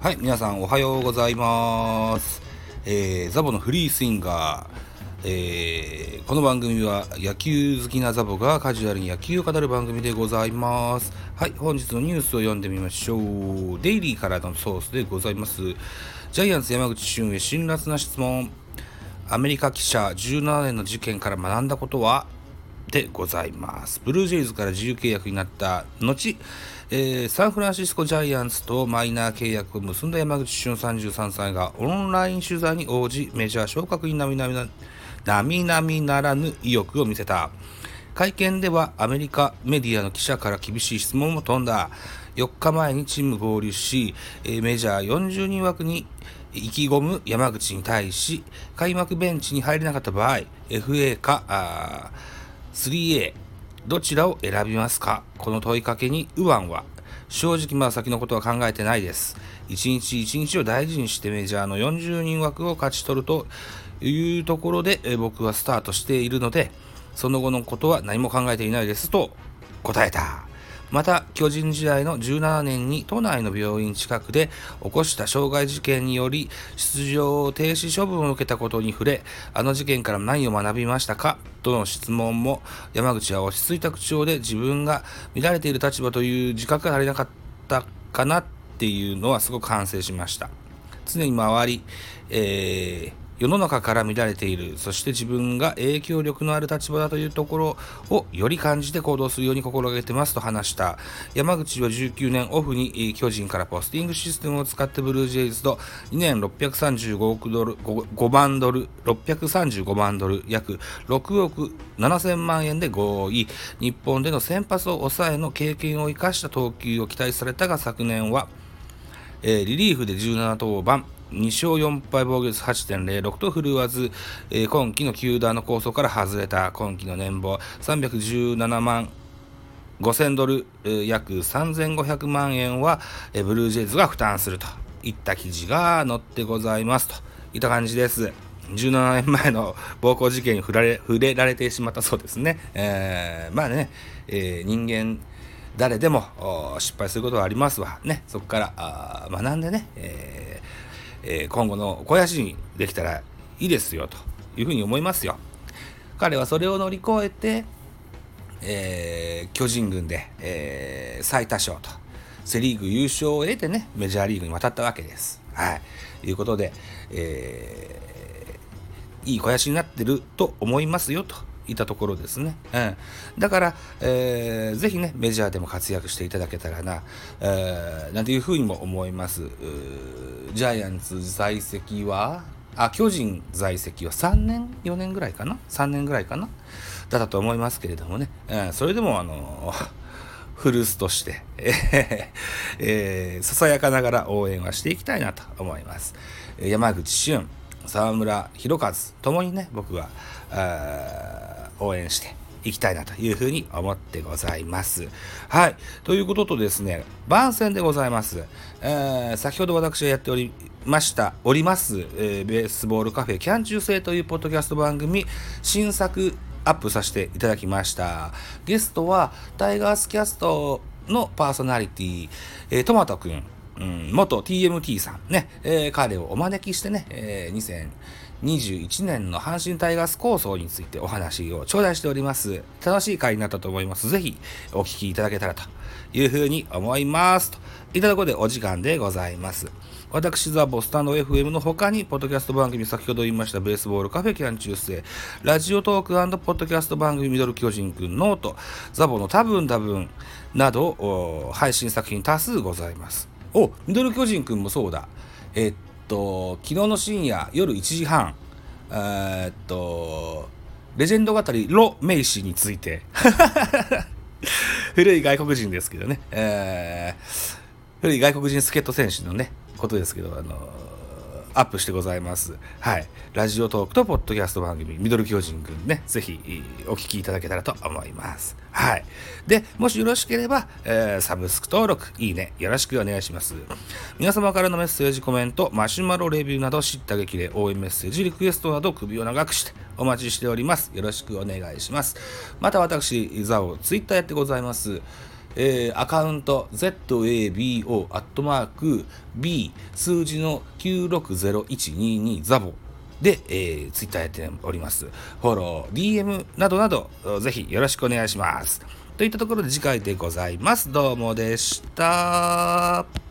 はい、皆さんおはようございます。えーザボのフリースインガー。えーこの番組は野球好きなザボがカジュアルに野球を語る番組でございます。はい、本日のニュースを読んでみましょう。デイリーからのソースでございます。ジャイアンツ山口俊へ辛辣な質問。アメリカ記者17年の事件から学んだことは？でございます。ブルージェイズから自由契約になった後、えーサンフランシスコジャイアンツとマイナー契約を結んだ山口俊33歳がオンライン取材に応じ、メジャー昇格に並々なならぬ意欲を見せた。会見ではアメリカメディアの記者から厳しい質問も飛んだ。4日前にチーム合流し、メジャー40人枠に意気込む山口に対し、開幕ベンチに入れなかった場合、FA か、あー 3A どちらを選びますか？この問いかけに右腕は正直まだ先のことは考えてないです。一日一日を大事にしてメジャーの40人枠を勝ち取るというところで僕はスタートしているのでその後のことは何も考えていないですと答えた。また巨人時代の17年に都内の病院近くで起こした傷害事件により出場停止処分を受けたことに触れあの事件から何を学びましたか？との質問も山口は落ち着いた口調で自分が見られている立場という自覚が足りなかったかなっていうのはすごく反省しました。常に周り、えー世の中から見られている。そして自分が影響力のある立場だというところをより感じて行動するように心がけてますと話した。山口は19年オフに巨人からポスティングシステムを使ってブルージェイズと2年635億ドル 5, 5万ドル635万ドル約6億7000万円で合意。日本での先発を抑えの経験を生かした投球を期待されたが昨年はえーリリーフで17登板、2勝4敗防御率8.06と振るわず、えー今季の球団の構想から外れた今季の年俸317万5000ドル、えー約3500万円は、えーブルージェイズが負担するといった記事が載ってございますといった感じです。17年前の暴行事件に触れ触れられてしまったそうですね。えーまあね、えー人間誰でも失敗することはありますわ。ね、そこから学んでね、えーえー今後の肥やしにできたらいいですよというふうに思いますよ。彼はそれを乗り越えて、えー巨人軍で、えー最多勝とセ・リーグ優勝を得てねメジャーリーグに渡ったわけです。はい、ということで、えーいい肥やしになってると思いますよといたところですね。うん、だから、えーぜひねメジャーでも活躍していただけたらな、えーなんていうふうにも思います。ジャイアンツ在籍はあ巨人在籍は3年？4年ぐらいかな？3年ぐらいかな？だったと思いますけれどもね、うんそれでもあの 古巣として、えーささやかながら応援はしていきたいなと思います。山口俊、沢村弘和ともにね、僕は応援していきたいなというふうに思ってございます。はい。ということとですね、番宣でございます。えー先ほど私がやっておりました、おります、えーベースボールカフェキャン中制というポッドキャスト番組、新作アップさせていただきました。ゲストはタイガースキャストのパーソナリティ、えートマトくん、うん、元 TMT さんね、えー彼をお招きしてね、えー2021年の阪神タイガース構想についてお話を頂戴しております。楽しい回になったと思います。ぜひお聞きいただけたらというふうに思います。といたところでお時間でございます。私、ザ・ボスタンド FM の他に、ポッドキャスト番組、先ほど言いました、ベースボールカフェキャン中世、ラジオトークポッドキャスト番組、ミドル巨人くんノート、ザボの多分多分など、配信作品多数ございます。お、ミドル巨人くんもそうだ。えっと、昨日の深夜、夜1時半、えっと、レジェンド語り、ロ・メイシーについて、古い外国人ですけどね、えー古い外国人助っ人選手のね、ことですけど、あのアップしてございます。はい。ラジオトークとポッドキャスト番組、ミドル巨人くんね、ぜひお聞きいただけたらと思います。はい。で、もしよろしければ、えーサブスク登録、いいね、よろしくお願いします。皆様からのメッセージ、コメント、マシュマロレビューなど、知った激励、応援メッセージ、リクエストなど、首を長くしてお待ちしております。よろしくお願いします。また私、ザオ、ツイッターやってございます。えー、アカウント ZABO アットマーク B 数字の960122ザボで、えー、ツイッターやっております。フォロー、DM などなど、ぜひよろしくお願いします。といったところで次回でございます。どうもでした。